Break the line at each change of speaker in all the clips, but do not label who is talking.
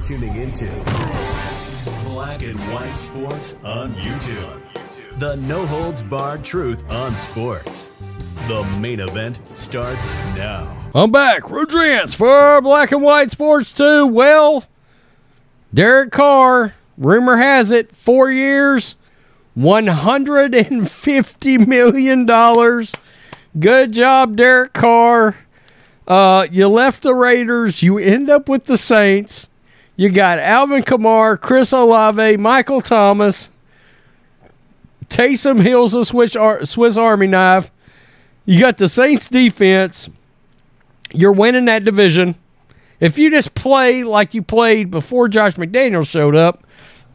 You're tuning into Black and White Sports on YouTube. The no holds barred truth on sports. The main event starts now.
I'm back. Rodriguez for Black and White Sports 2. Well, Derek Carr, rumor has it, four years, $150 million. Good job, Derek Carr. Uh, you left the Raiders. You end up with the Saints. You got Alvin Kamara, Chris Olave, Michael Thomas. Taysom Hill's a Swiss, Ar- Swiss Army knife. You got the Saints defense. You're winning that division. If you just play like you played before Josh McDaniel showed up,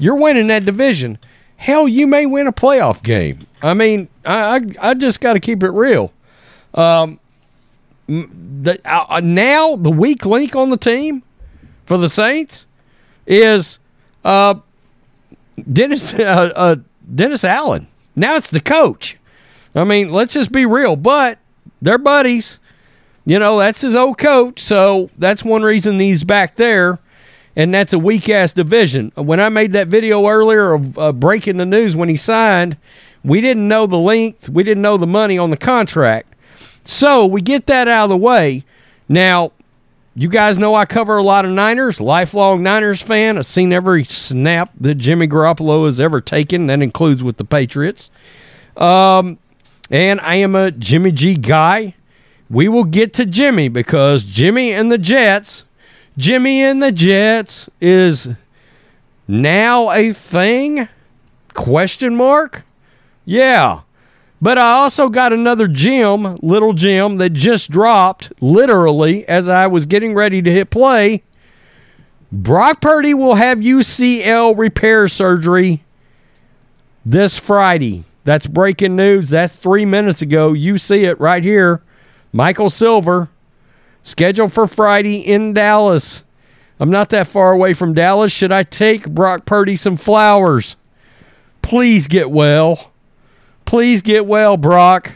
you're winning that division. Hell, you may win a playoff game. I mean, I I, I just got to keep it real. Um, the uh, now the weak link on the team for the Saints is uh, Dennis uh, uh, Dennis Allen. Now it's the coach. I mean, let's just be real. But they're buddies. You know, that's his old coach. So that's one reason he's back there. And that's a weak ass division. When I made that video earlier of uh, breaking the news when he signed, we didn't know the length, we didn't know the money on the contract. So we get that out of the way. Now, you guys know I cover a lot of Niners, lifelong Niners fan. I've seen every snap that Jimmy Garoppolo has ever taken. That includes with the Patriots. Um, and I am a Jimmy G guy. We will get to Jimmy because Jimmy and the Jets, Jimmy and the Jets is now a thing? Question mark? Yeah. But I also got another gem, little gem, that just dropped literally as I was getting ready to hit play. Brock Purdy will have UCL repair surgery this Friday. That's breaking news. That's three minutes ago. You see it right here. Michael Silver, scheduled for Friday in Dallas. I'm not that far away from Dallas. Should I take Brock Purdy some flowers? Please get well. Please get well, Brock.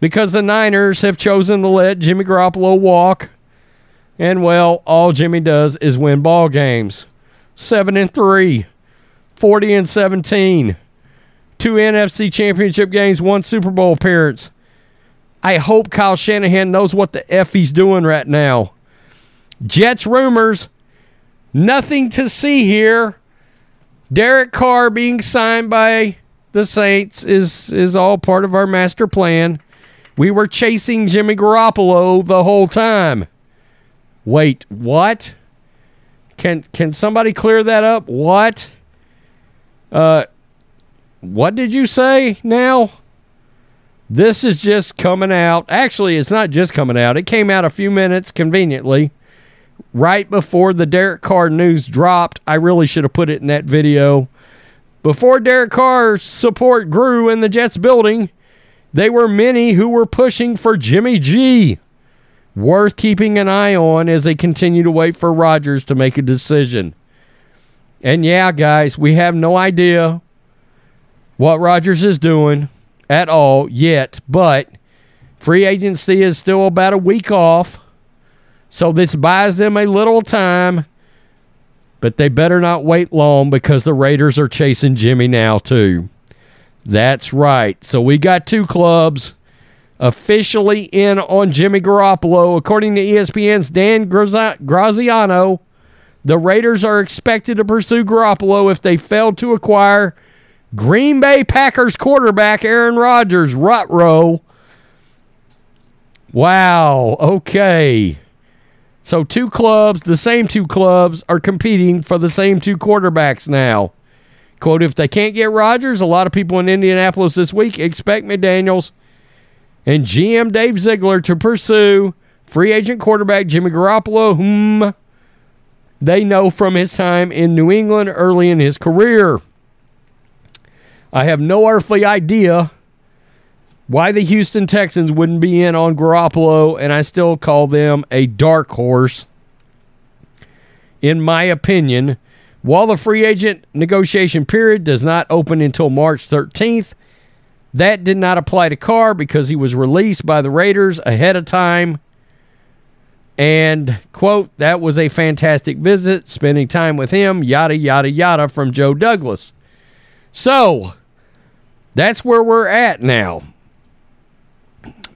Because the Niners have chosen to let Jimmy Garoppolo walk. And well, all Jimmy does is win ball games. 7 and 3, 40 and 17. Two NFC championship games, one Super Bowl appearance. I hope Kyle Shanahan knows what the F he's doing right now. Jets rumors. Nothing to see here. Derek Carr being signed by the Saints is is all part of our master plan. We were chasing Jimmy Garoppolo the whole time. Wait, what? Can can somebody clear that up? What? Uh what did you say now? This is just coming out. Actually, it's not just coming out. It came out a few minutes conveniently right before the Derek Carr news dropped. I really should have put it in that video. Before Derek Carr's support grew in the Jets building, there were many who were pushing for Jimmy G. Worth keeping an eye on as they continue to wait for Rodgers to make a decision. And yeah, guys, we have no idea what Rodgers is doing at all yet, but free agency is still about a week off. So this buys them a little time, but they better not wait long because the Raiders are chasing Jimmy now, too. That's right. So we got two clubs officially in on Jimmy Garoppolo. According to ESPN's Dan Graziano, the Raiders are expected to pursue Garoppolo if they fail to acquire Green Bay Packers quarterback Aaron Rodgers. Rut row. Wow. Okay. So two clubs, the same two clubs, are competing for the same two quarterbacks now. Quote, if they can't get Rodgers, a lot of people in Indianapolis this week expect McDaniels and GM Dave Ziegler to pursue free agent quarterback Jimmy Garoppolo, whom they know from his time in New England early in his career. I have no earthly idea why the Houston Texans wouldn't be in on Garoppolo, and I still call them a dark horse. In my opinion, while the free agent negotiation period does not open until March 13th, that did not apply to Carr because he was released by the Raiders ahead of time. And, quote, that was a fantastic visit, spending time with him, yada, yada, yada, from Joe Douglas. So, that's where we're at now.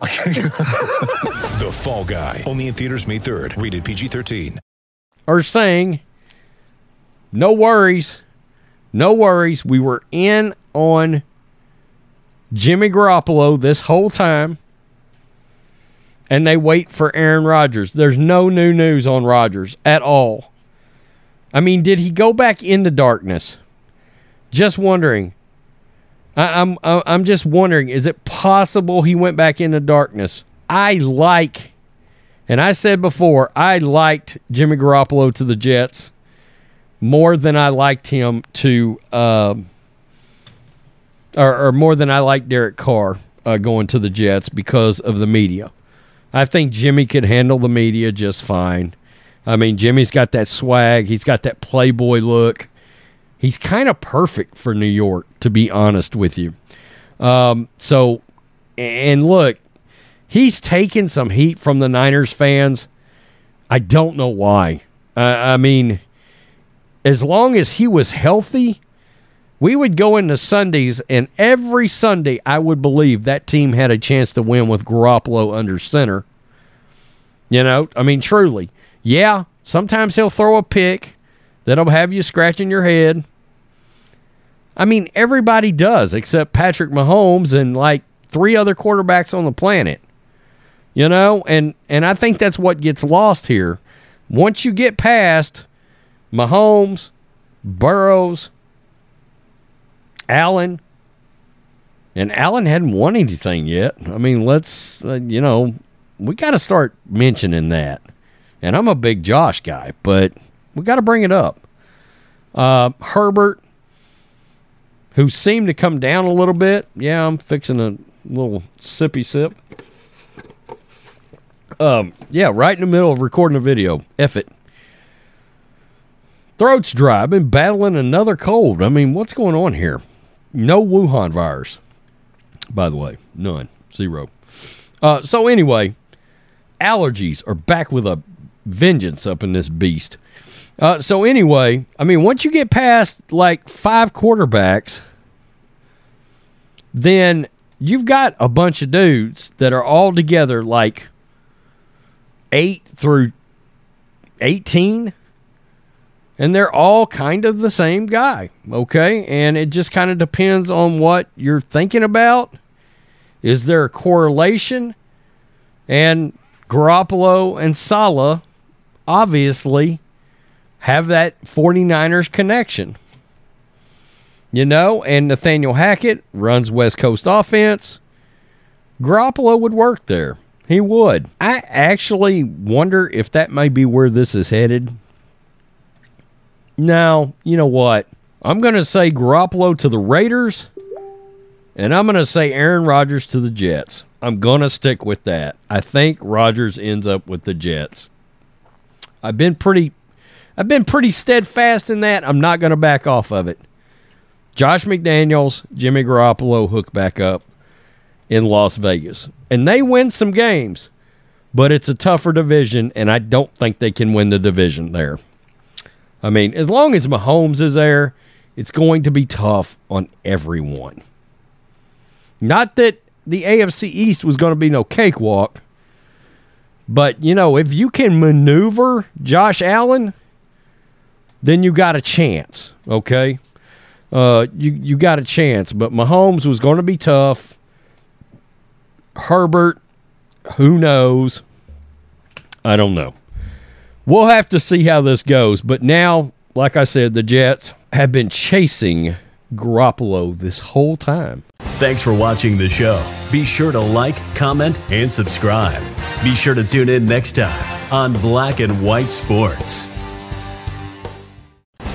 The Fall Guy. Only in theaters May 3rd. Rated PG-13.
are saying, no worries, no worries. We were in on Jimmy Garoppolo this whole time, and they wait for Aaron Rodgers. There's no new news on Rodgers at all. I mean, did he go back into darkness? Just wondering. I, I'm I'm just wondering. Is it possible he went back into darkness? I like and I said before, I liked Jimmy Garoppolo to the Jets more than I liked him to, um or, or more than I liked Derek Carr uh, going to the Jets because of the media. I think Jimmy could handle the media just fine. I mean, Jimmy's got that swag, he's got that playboy look. He's kind of perfect for New York, to be honest with you. Um, so, and look, he's taken some heat from the Niners fans. I don't know why. Uh, I mean, as long as he was healthy, we would go into Sundays, and every Sunday, I would believe that team had a chance to win with Garoppolo under center. You know, I mean, truly. Yeah, sometimes he'll throw a pick that'll have you scratching your head. I mean, everybody does except Patrick Mahomes and like three other quarterbacks on the planet. You know, and and I think that's what gets lost here. Once you get past Mahomes, Burrows, Allen, and Allen hadn't won anything yet. I mean, let's uh, you know, we got to start mentioning that. And I'm a big Josh guy, but we got to bring it up. Uh, Herbert, who seemed to come down a little bit. Yeah, I'm fixing a little sippy sip. Um, yeah, right in the middle of recording a video. F it. Throat's dry. I've been battling another cold. I mean, what's going on here? No Wuhan virus, by the way. None. Zero. Uh, so, anyway, allergies are back with a vengeance up in this beast. Uh, so, anyway, I mean, once you get past like five quarterbacks, then you've got a bunch of dudes that are all together like eight through 18 and they're all kind of the same guy okay? And it just kind of depends on what you're thinking about. Is there a correlation? And Garoppolo and Saleh obviously have that 49ers connection you know and Nathaniel Hackett runs West Coast offense Garoppolo would work there he would. I actually wonder if that may be where this is headed. Now, you know what? I'm going to say Garoppolo to the Raiders, and I'm going to say Aaron Rodgers to the Jets. I'm going to stick with that. I think Rodgers ends up with the Jets. I've been pretty I've been pretty steadfast in that. I'm not going to back off of it. Josh McDaniels, Jimmy Garoppolo hook back up in Las Vegas. And they win some games, but it's a tougher division, and I don't think they can win the division there. I mean, as long as Mahomes is there, it's going to be tough on everyone. Not that the AFC East was going to be no cakewalk, but you know, if you can maneuver Josh Allen, then you got a chance, okay? uh, you you got a chance. But Mahomes was going to be tough. Herbert, who knows? I don't know. We'll have to see how this goes. But now, like I said, the Jets have been chasing Garoppolo this whole time.
Thanks for watching the show. Be sure to like, comment, and subscribe. Be sure to tune in next time on Black and White Sports.